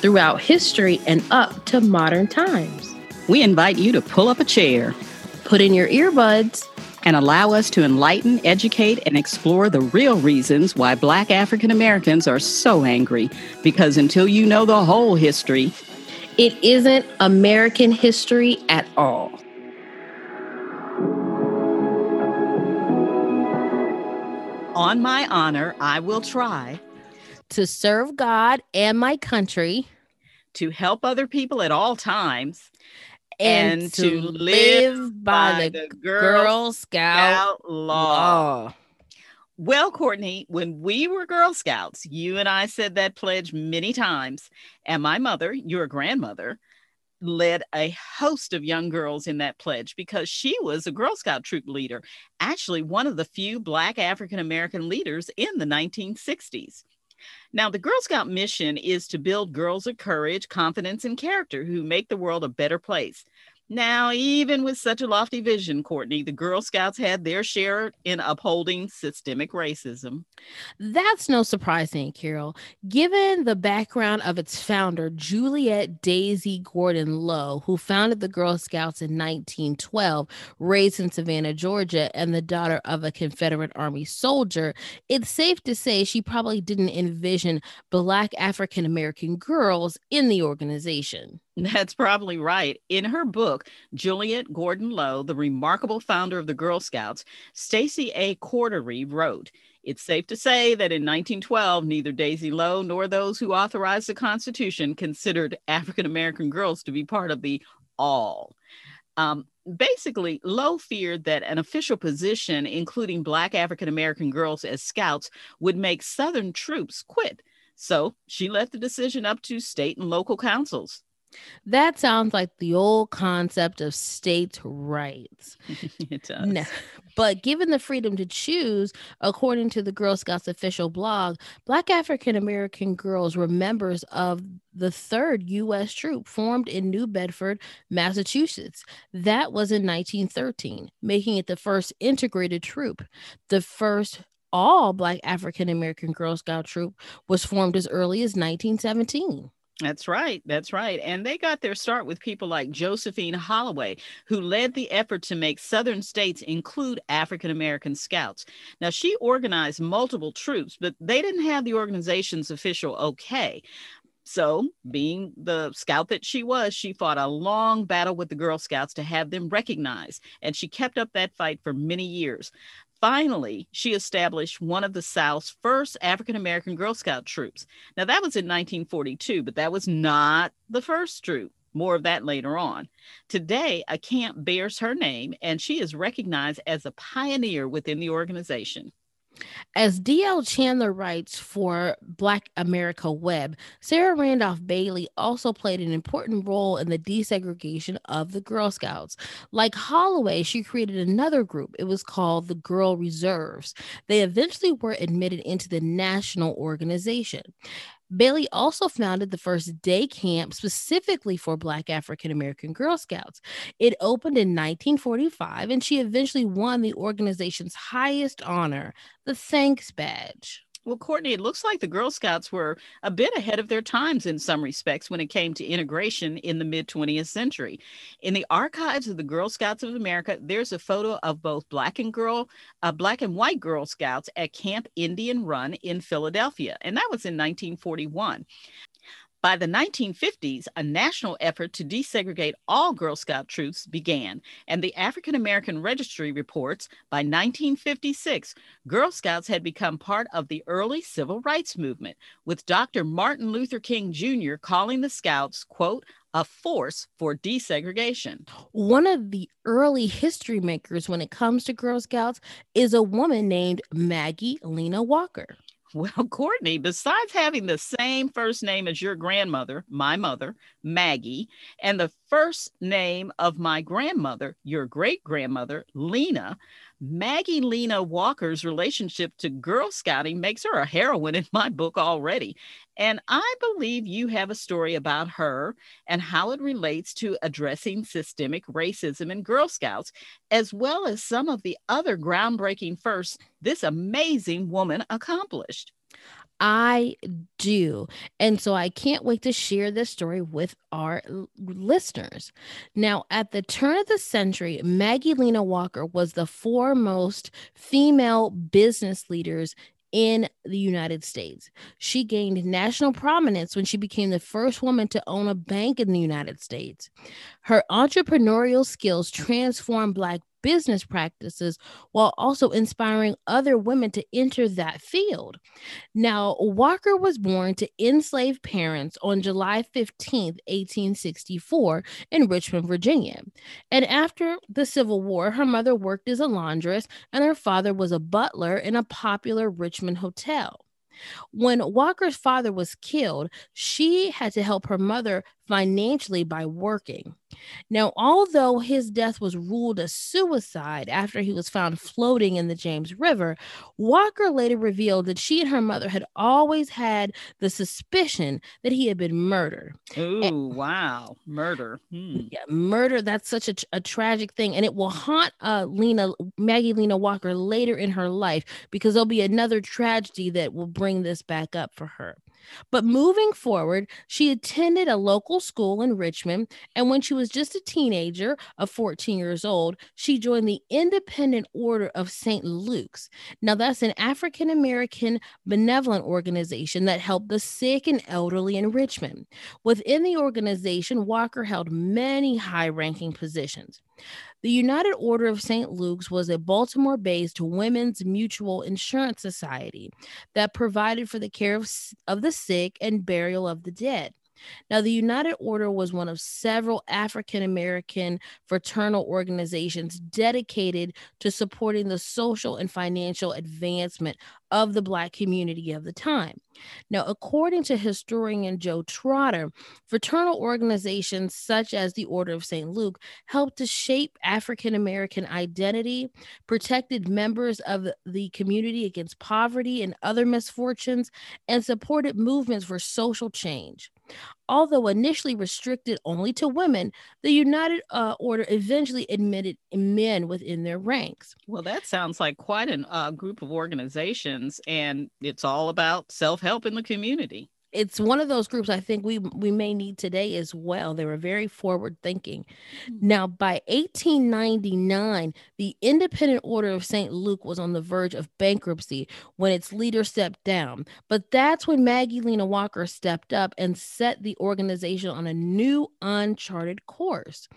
throughout history and up to modern times. We invite you to pull up a chair, put in your earbuds, and allow us to enlighten, educate, and explore the real reasons why Black African Americans are so angry. Because until you know the whole history, it isn't American history at all. On my honor, I will try to serve God and my country, to help other people at all times, and, and to, live by, by the, the Girl, Girl Scout, Scout law. law. Well, Courtney, when we were Girl Scouts, you and I said that pledge many times. And my mother, your grandmother, led a host of young girls in that pledge because she was a Girl Scout troop leader, actually, one of the few Black African American leaders in the 1960s. Now, the Girl Scout mission is to build girls of courage, confidence, and character who make the world a better place. Now, even with such a lofty vision, Courtney, the Girl Scouts had their share in upholding systemic racism. That's no surprise, Aunt Carol. Given the background of its founder, Juliette Daisy Gordon Low, who founded the Girl Scouts in 1912, raised in Savannah, Georgia, and the daughter of a Confederate Army soldier, it's safe to say she probably didn't envision Black African American girls in the organization. That's probably right. In her book, Juliette Gordon Low, the remarkable founder of the Girl Scouts, Stacy A. Cordery wrote, it's safe to say that in 1912, neither Daisy Low nor those who authorized the Constitution considered African American girls to be part of the all. Um, basically, Low feared that an official position, including Black African American girls as scouts, would make Southern troops quit. So she left the decision up to state and local councils. That sounds like the old concept of states' rights. it does. No, but given the freedom to choose, according to the Girl Scouts official blog, Black African American girls were members of the third U.S. troop formed in New Bedford, Massachusetts. That was in 1913, making it the first integrated troop. The first all Black African American Girl Scout troop was formed as early as 1917. That's right. That's right. And they got their start with people like Josephine Holloway, who led the effort to make Southern states include African American scouts. Now, she organized multiple troops, but they didn't have the organization's official okay. So, being the scout that she was, she fought a long battle with the Girl Scouts to have them recognized, and she kept up that fight for many years. Finally, she established one of the South's first African American Girl Scout troops. Now, that was in 1942, but that was not the first troop. More of that later on. Today, a camp bears her name, and she is recognized as a pioneer within the organization. As D.L. Chandler writes for Black America Web, Sarah Randolph Bailey also played an important role in the desegregation of the Girl Scouts. Like Holloway, she created another group. It was called the Girl Reserves. They eventually were admitted into the national organization. Bailey also founded the first day camp specifically for Black African American Girl Scouts. It opened in 1945, and she eventually won the organization's highest honor, the Thanks Badge. Well, Courtney, it looks like the Girl Scouts were a bit ahead of their times in some respects when it came to integration in the mid 20th century. In the archives of the Girl Scouts of America, there's a photo of both black and girl, uh, black and white Girl Scouts at Camp Indian Run in Philadelphia, and that was in 1941. By the 1950s, a national effort to desegregate all Girl Scout troops began, and the African American Registry reports by 1956, Girl Scouts had become part of the early civil rights movement, with Dr. Martin Luther King Jr. calling the Scouts, quote, a force for desegregation. One of the early history makers when it comes to Girl Scouts is a woman named Maggie Lena Walker Well, Courtney, besides having the same first name as your grandmother, my mother, Maggie, and the first name of my grandmother, your great grandmother, Lena, Maggie Lena Walker's relationship to Girl Scouting makes her a heroine in my book already. And I believe you have a story about her and how it relates to addressing systemic racism in Girl Scouts, as well as some of the other groundbreaking firsts this amazing woman accomplished. I do. And so I can't wait to share this story with our listeners. Now, at the turn of the century, Maggie Lena Walker was the foremost female business leaders in the United States. She gained national prominence when she became the first woman to own a bank in the United States. Her entrepreneurial skills transformed Black business practices while also inspiring other women to enter that field. Now, Walker was born to enslaved parents on July 15, 1864, in Richmond, Virginia. And after the Civil War, her mother worked as a laundress and her father was a butler in a popular Richmond hotel. When Walker's father was killed, she had to help her mother financially by working. Now, although his death was ruled a suicide after he was found floating in the James River, Walker later revealed that she and her mother had always had the suspicion that he had been murdered. Ooh, and, wow. Murder. Hmm. Yeah, murder. That's such a, a, tragic thing. And it will haunt uh, Lena, Maggie Lena Walker later in her life because there'll be another tragedy that will bring this back up for her. But moving forward, she attended a local school in Richmond. And when she was just a teenager of 14 years old, she joined the Independent Order of St. Luke's. Now, that's an African American benevolent organization that helped the sick and elderly in Richmond. Within the organization, Walker held many high ranking positions. The United Order of St. Luke's was a Baltimore based women's mutual insurance society that provided for the care of, of the sick and burial of the dead. Now, the United Order was one of several African American fraternal organizations dedicated to supporting the social and financial advancement of the Black community of the time. Now, according to historian Joe Trotter, fraternal organizations such as the Order of St. Luke helped to shape African American identity, protected members of the community against poverty and other misfortunes, and supported movements for social change. Although initially restricted only to women, the United uh, Order eventually admitted men within their ranks. Well, that sounds like quite a uh, group of organizations, and it's all about self help in the community it's one of those groups I think we we may need today as well. They were very forward thinking. Mm-hmm. Now, by 1899, the Independent Order of St. Luke was on the verge of bankruptcy when its leader stepped down. But that's when Maggie Lena Walker stepped up and set the organization on a new uncharted course.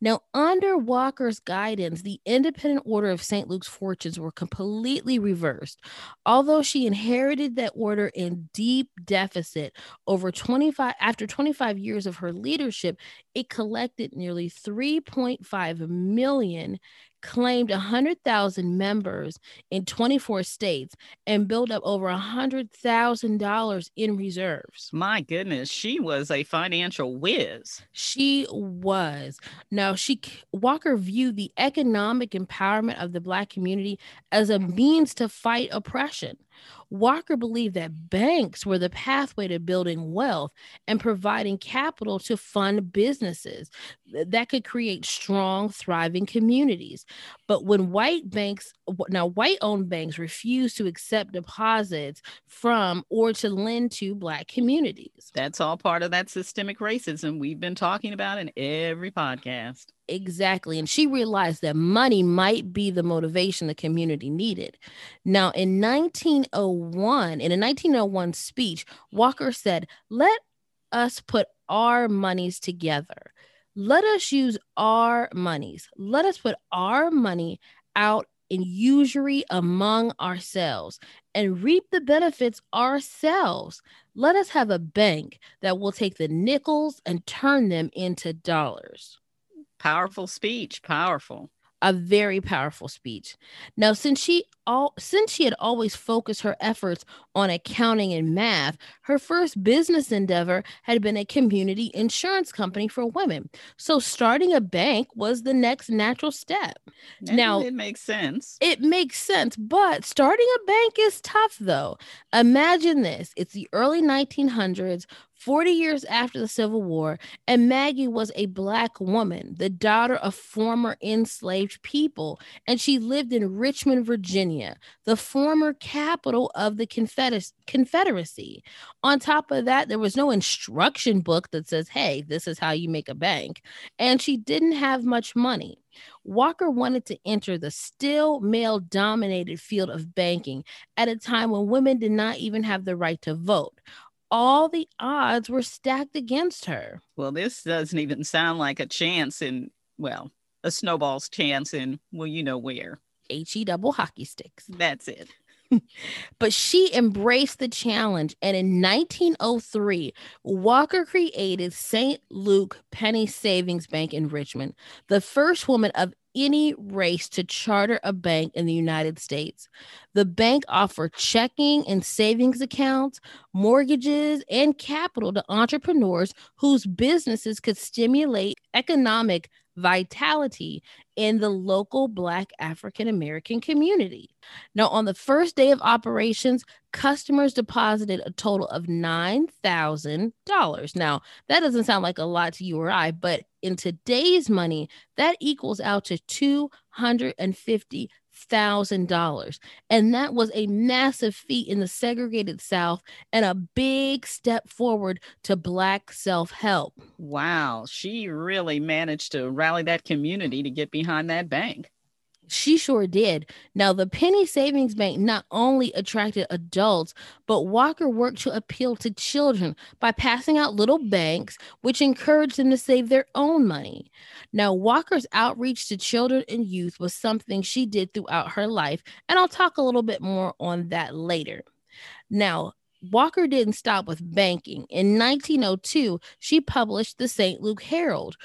Now, under Walker's guidance, the Independent Order of St. Luke's fortunes were completely reversed. Although she inherited that order in deep deficit deficit over 25 after 25 years of her leadership it collected nearly 3.5 million claimed 100,000 members in 24 states and built up over $100,000 in reserves. My goodness, she was a financial whiz. She was. Now, she Walker viewed the economic empowerment of the black community as a means to fight oppression. Walker believed that banks were the pathway to building wealth and providing capital to fund businesses that could create strong, thriving communities. But when white banks, now white owned banks, refused to accept deposits from or to lend to Black communities. That's all part of that systemic racism we've been talking about in every podcast. Exactly. And she realized that money might be the motivation the community needed. Now, in 1901, in a 1901 speech, Walker said, Let us put our monies together. Let us use our monies. Let us put our money out in usury among ourselves and reap the benefits ourselves. Let us have a bank that will take the nickels and turn them into dollars. Powerful speech, powerful. a very powerful speech. Now, since she all since she had always focused her efforts on accounting and math, her first business endeavor had been a community insurance company for women. So starting a bank was the next natural step. And now it makes sense. It makes sense, but starting a bank is tough though. Imagine this. It's the early 1900s. 40 years after the Civil War, and Maggie was a Black woman, the daughter of former enslaved people, and she lived in Richmond, Virginia, the former capital of the Confederacy. On top of that, there was no instruction book that says, hey, this is how you make a bank, and she didn't have much money. Walker wanted to enter the still male dominated field of banking at a time when women did not even have the right to vote all the odds were stacked against her. Well, this doesn't even sound like a chance in, well, a snowball's chance in, well, you know where. HE double hockey sticks. That's it. but she embraced the challenge. And in 1903, Walker created St. Luke Penny Savings Bank in Richmond, the first woman of any race to charter a bank in the United States. The bank offered checking and savings accounts, mortgages, and capital to entrepreneurs whose businesses could stimulate economic vitality in the local Black African American community. Now, on the first day of operations, customers deposited a total of $9,000. Now, that doesn't sound like a lot to you or I, but in today's money, that equals out to 250 thousand dollars. And that was a massive feat in the segregated south and a big step forward to black self-help. Wow she really managed to rally that community to get behind that bank she sure did. Now, the Penny Savings Bank not only attracted adults, but Walker worked to appeal to children by passing out little banks, which encouraged them to save their own money. Now, Walker's outreach to children and youth was something she did throughout her life, and I'll talk a little bit more on that later. Now, Walker didn't stop with banking. In 1902, she published the St. Luke Herald,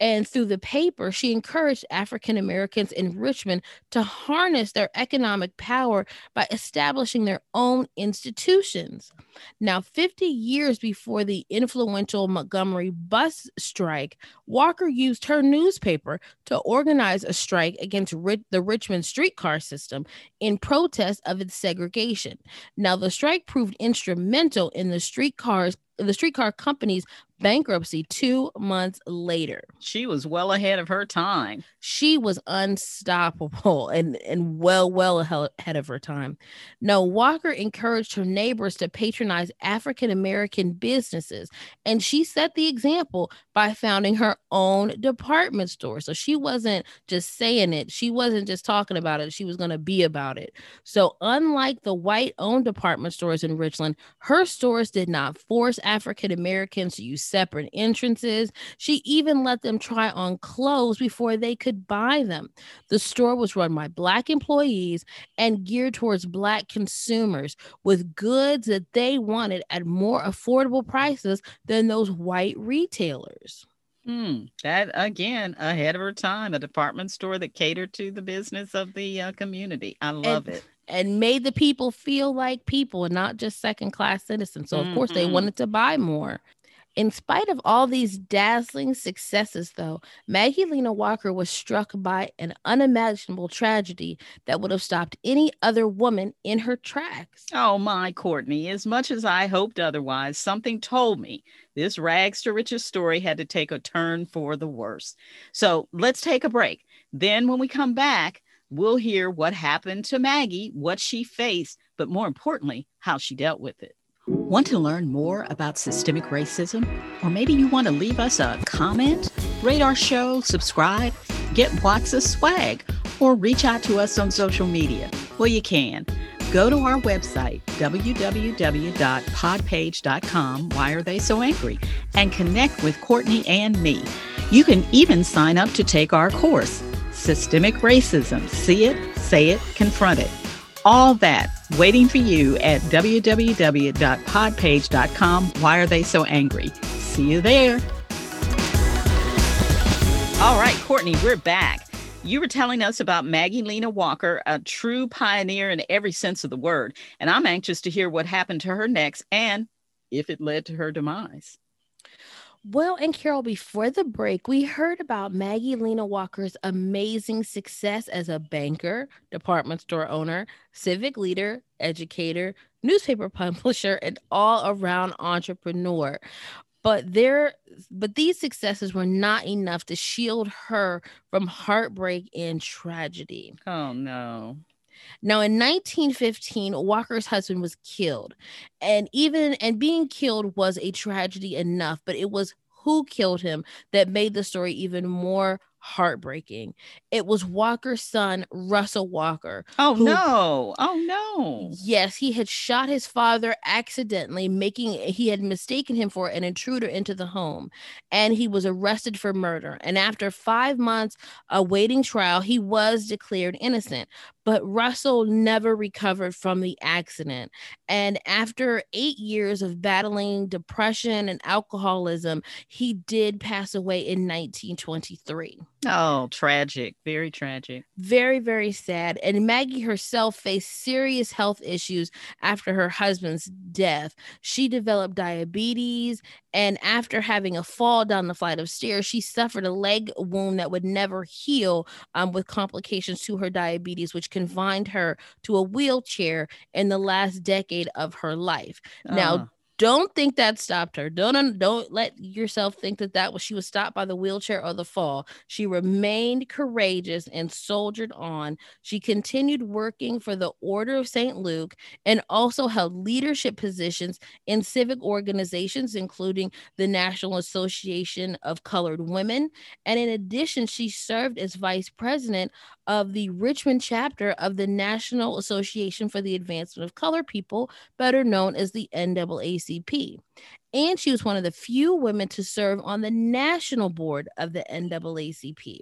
and through the paper, she encouraged African Americans in Richmond to harness their economic power by establishing their own institutions. Now, 50 years before the influential Montgomery bus strike, Walker used her newspaper to organize a strike against the Richmond streetcar system in protest of its segregation. Now, the strike proved instrumental in the streetcars the streetcar company's bankruptcy two months later. She was well ahead of her time. She was unstoppable and, and well, well ahead of her time. No, Walker encouraged her neighbors to patronize African American businesses, and she set the example by founding her own department store. So she wasn't just saying it, she wasn't just talking about it, she was going to be about it. So, unlike the white owned department stores in Richland, her stores did not force African Americans to use separate entrances. She even let them try on clothes before they could buy them. The store was run by Black employees and geared towards Black consumers with goods that they wanted at more affordable prices than those white retailers. Hmm. That again, ahead of her time, a department store that catered to the business of the uh, community. I love and, it. And made the people feel like people and not just second class citizens. So, of mm-hmm. course, they mm-hmm. wanted to buy more. In spite of all these dazzling successes, though, Maggie Lena Walker was struck by an unimaginable tragedy that would have stopped any other woman in her tracks. Oh, my Courtney, as much as I hoped otherwise, something told me this rags to riches story had to take a turn for the worse. So let's take a break. Then, when we come back, we'll hear what happened to Maggie, what she faced, but more importantly, how she dealt with it. Want to learn more about systemic racism? Or maybe you want to leave us a comment, rate our show, subscribe, get Watts of swag, or reach out to us on social media? Well, you can. Go to our website, www.podpage.com, Why Are They So Angry, and connect with Courtney and me. You can even sign up to take our course, Systemic Racism See It, Say It, Confront It. All that waiting for you at www.podpage.com. Why are they so angry? See you there. All right, Courtney, we're back. You were telling us about Maggie Lena Walker, a true pioneer in every sense of the word, and I'm anxious to hear what happened to her next and if it led to her demise. Well, and Carol, before the break, we heard about Maggie Lena Walker's amazing success as a banker, department store owner, civic leader, educator, newspaper publisher, and all around entrepreneur. But there but these successes were not enough to shield her from heartbreak and tragedy. Oh no now in 1915 walker's husband was killed and even and being killed was a tragedy enough but it was who killed him that made the story even more heartbreaking. It was Walker's son, Russell Walker. Oh who, no. Oh no. Yes, he had shot his father accidentally, making he had mistaken him for an intruder into the home, and he was arrested for murder. And after 5 months awaiting trial, he was declared innocent but Russell never recovered from the accident. And after eight years of battling depression and alcoholism, he did pass away in 1923. Oh, tragic. Very tragic. Very, very sad. And Maggie herself faced serious health issues after her husband's death. She developed diabetes. And after having a fall down the flight of stairs, she suffered a leg wound that would never heal um, with complications to her diabetes, which confined her to a wheelchair in the last decade of her life. Uh. Now, don't think that stopped her. Don't don't let yourself think that that was she was stopped by the wheelchair or the fall. She remained courageous and soldiered on. She continued working for the Order of St. Luke and also held leadership positions in civic organizations including the National Association of Colored Women, and in addition she served as vice president of the Richmond chapter of the National Association for the Advancement of Color People, better known as the NAACP. And she was one of the few women to serve on the national board of the NAACP.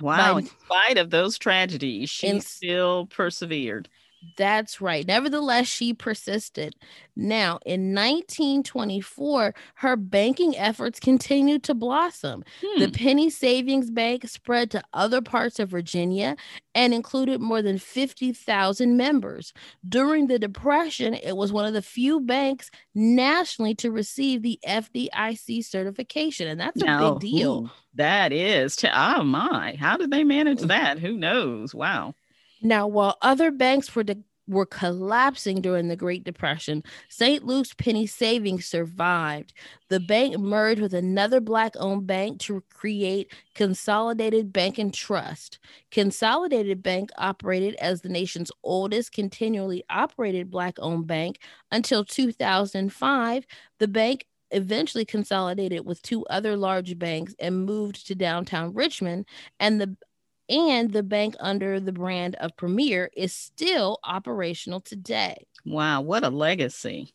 Wow, By, in spite of those tragedies, she in, still persevered. That's right. Nevertheless, she persisted. Now, in 1924, her banking efforts continued to blossom. Hmm. The Penny Savings Bank spread to other parts of Virginia and included more than 50,000 members. During the Depression, it was one of the few banks nationally to receive the FDIC certification, and that's a big deal. Ooh, that is. Oh my, how did they manage that? Who knows? Wow. Now, while other banks were de- were collapsing during the Great Depression, St. Luke's Penny Savings survived. The bank merged with another Black owned bank to create Consolidated Bank and Trust. Consolidated Bank operated as the nation's oldest continually operated Black owned bank until 2005. The bank eventually consolidated with two other large banks and moved to downtown Richmond, and the and the bank under the brand of Premier is still operational today. Wow, what a legacy.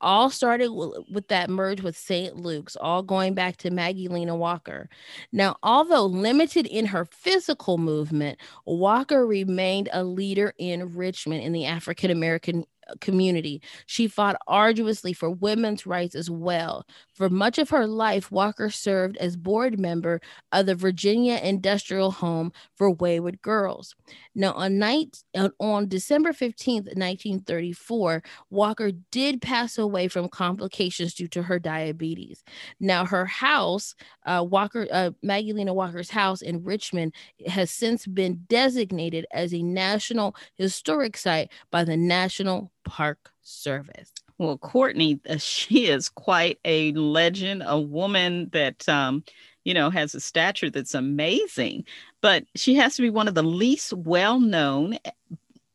All started with that merge with St. Luke's, all going back to Maggie Lena Walker. Now, although limited in her physical movement, Walker remained a leader in Richmond in the African American community. She fought arduously for women's rights as well. For much of her life, Walker served as board member of the Virginia Industrial Home for Wayward Girls. Now, on night on December 15th, 1934, Walker did pass away from complications due to her diabetes. Now, her house, uh, Walker, uh, Maggie Lena Walker's house in Richmond, has since been designated as a National Historic Site by the National Park Service. Well, Courtney, uh, she is quite a legend, a woman that, um, you know, has a stature that's amazing, but she has to be one of the least well known eh,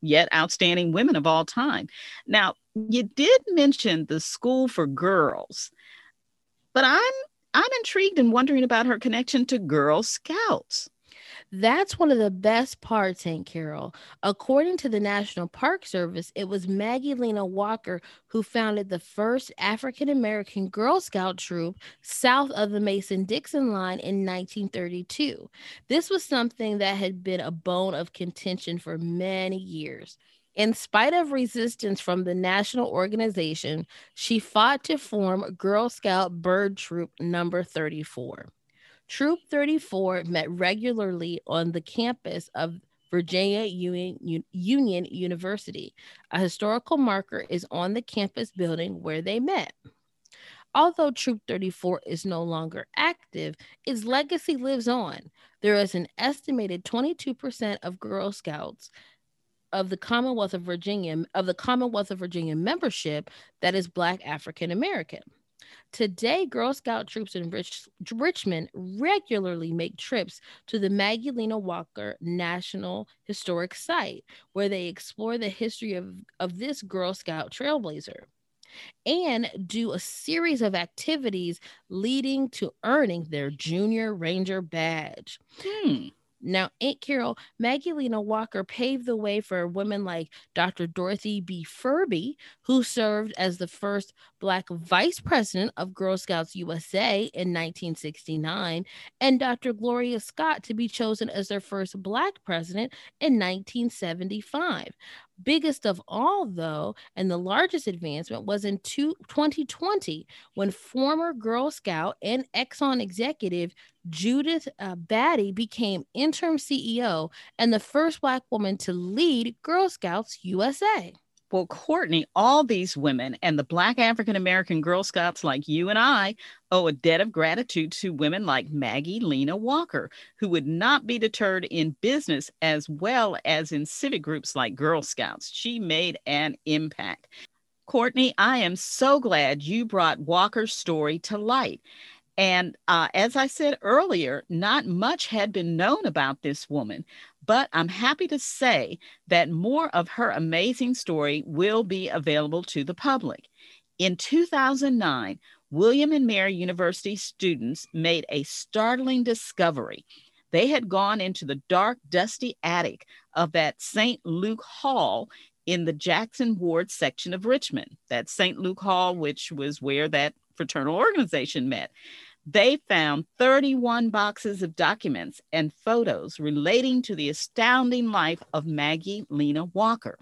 yet outstanding women of all time. Now, you did mention the school for girls, but I'm I'm intrigued and wondering about her connection to Girl Scouts. That's one of the best parts, Aunt Carol. According to the National Park Service, it was Maggie Lena Walker who founded the first African American Girl Scout troop south of the Mason Dixon line in 1932. This was something that had been a bone of contention for many years. In spite of resistance from the national organization, she fought to form Girl Scout Bird Troop number 34. Troop 34 met regularly on the campus of Virginia Union, University. A historical marker is on the campus building where they met. Although Troop 34 is no longer active, its legacy lives on. There is an estimated 22% of Girl Scouts of the Commonwealth of Virginia of the Commonwealth of Virginia membership that is Black African American. Today, Girl Scout troops in Rich- Richmond regularly make trips to the Maggie Lena Walker National Historic Site, where they explore the history of, of this Girl Scout trailblazer and do a series of activities leading to earning their Junior Ranger badge. Hmm. Now, Aunt Carol, Maggie Lena Walker paved the way for women like Dr. Dorothy B. Ferebee, who served as the first Black vice president of Girl Scouts USA in 1969, and Dr. Gloria Scott to be chosen as their first Black president in 1975. Biggest of all, though, and the largest advancement was in two, 2020 when former Girl Scout and Exxon executive Judith uh, Batty became interim CEO and the first Black woman to lead Girl Scouts USA. Well, Courtney, all these women and the Black African American Girl Scouts like you and I owe a debt of gratitude to women like Maggie Lena Walker, who would not be deterred in business as well as in civic groups like Girl Scouts. She made an impact. Courtney, I am so glad you brought Walker's story to light. And uh, as I said earlier, not much had been known about this woman, but I'm happy to say that more of her amazing story will be available to the public. In 2009, William and Mary University students made a startling discovery. They had gone into the dark, dusty attic of that St. Luke Hall in the Jackson Ward section of Richmond. That St. Luke Hall, which was where that fraternal organization met they found 31 boxes of documents and photos relating to the astounding life of Maggie Lena Walker.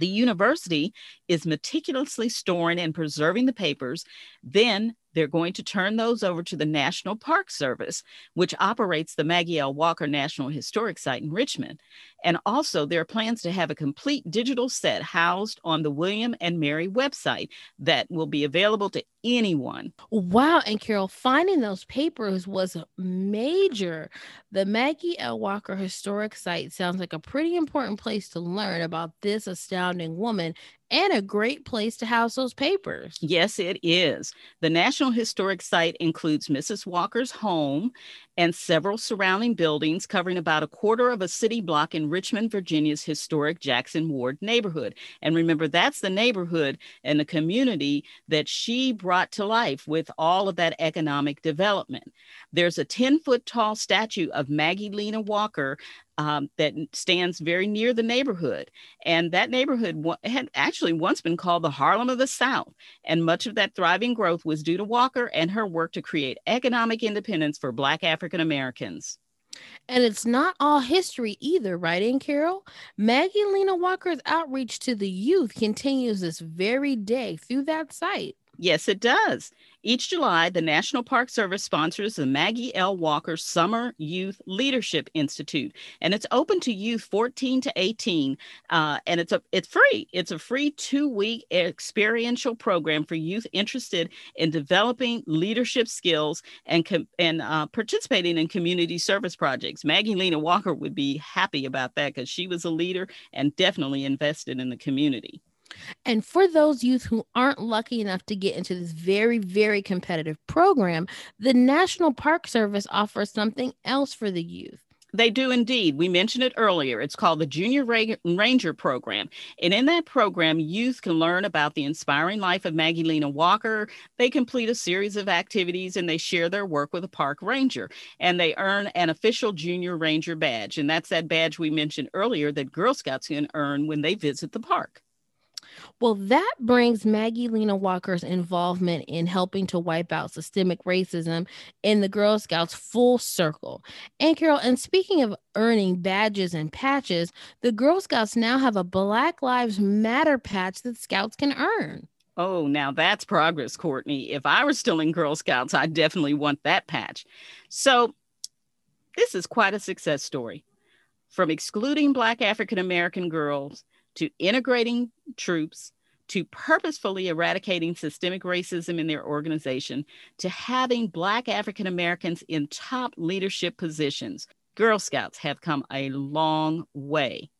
The university is meticulously storing and preserving the papers. Then they're going to turn those over to the National Park Service, which operates the Maggie L. Walker National Historic Site in Richmond. And also, there are plans to have a complete digital set housed on the William and Mary website that will be available to anyone. Wow. And Carol, finding those papers was major. The Maggie L. Walker Historic Site sounds like a pretty important place to learn about this astounding woman and a great place to house those papers. Yes, it is. The National Historic Site includes Mrs. Walker's home and several surrounding buildings covering about a quarter of a city block in Richmond, Virginia's historic Jackson Ward neighborhood. And remember, that's the neighborhood and the community that she brought to life with all of that economic development. There's a 10 foot tall statue of Maggie Lena Walker um, that stands very near the neighborhood. And that neighborhood had actually once been called the Harlem of the South. And much of that thriving growth was due to Walker and her work to create economic independence for Black African Americans. And it's not all history either, right, Aunt Carol? Maggie Lena Walker's outreach to the youth continues this very day through that site. Yes, it does. Each July, the National Park Service sponsors the Maggie L. Walker Summer Youth Leadership Institute, and it's open to youth 14 to 18, uh, and it's a it's free. It's a free two week experiential program for youth interested in developing leadership skills and com- and uh, participating in community service projects. Maggie Lena Walker would be happy about that because she was a leader and definitely invested in the community. And for those youth who aren't lucky enough to get into this very, very competitive program, the National Park Service offers something else for the youth. They do indeed. We mentioned it earlier. It's called the Junior Ranger Program. And in that program, youth can learn about the inspiring life of Maggie Lena Walker. They complete a series of activities and they share their work with a park ranger. And they earn an official Junior Ranger badge. And that's that badge we mentioned earlier that Girl Scouts can earn when they visit the park. Well, that brings Maggie Lena Walker's involvement in helping to wipe out systemic racism in the Girl Scouts full circle. And Carol, and speaking of earning badges and patches, the Girl Scouts now have a Black Lives Matter patch that Scouts can earn. Oh, now that's progress, Courtney. If I were still in Girl Scouts, I definitely want that patch. So, this is quite a success story. From excluding Black African American girls to integrating troops to purposefully eradicating systemic racism in their organization to having Black African Americans in top leadership positions, Girl Scouts have come a long way.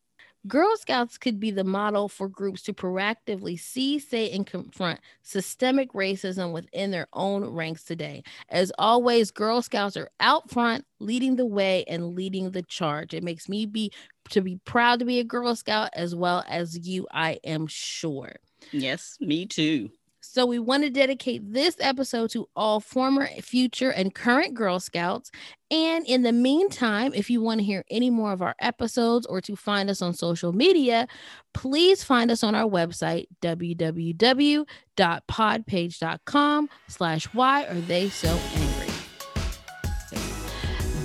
Girl Scouts could be the model for groups to proactively see, say, and confront systemic racism within their own ranks today. As always, Girl Scouts are out front, leading the way and leading the charge. It makes me be to be proud to be a Girl Scout as well as you, I am sure. Yes, me too. So, we want to dedicate this episode to all former, future, and current Girl Scouts. And in the meantime, if you want to hear any more of our episodes or to find us on social media, please find us on our website, www.podpage.com slash why are they so angry.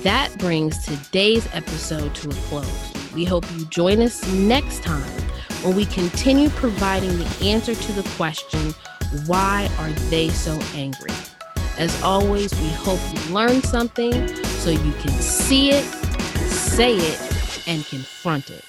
That brings today's episode to a close. We hope you join us next time when we continue providing the answer to the question, why are they so angry? As always, we hope you learned something so you can see it, say it, and confront it.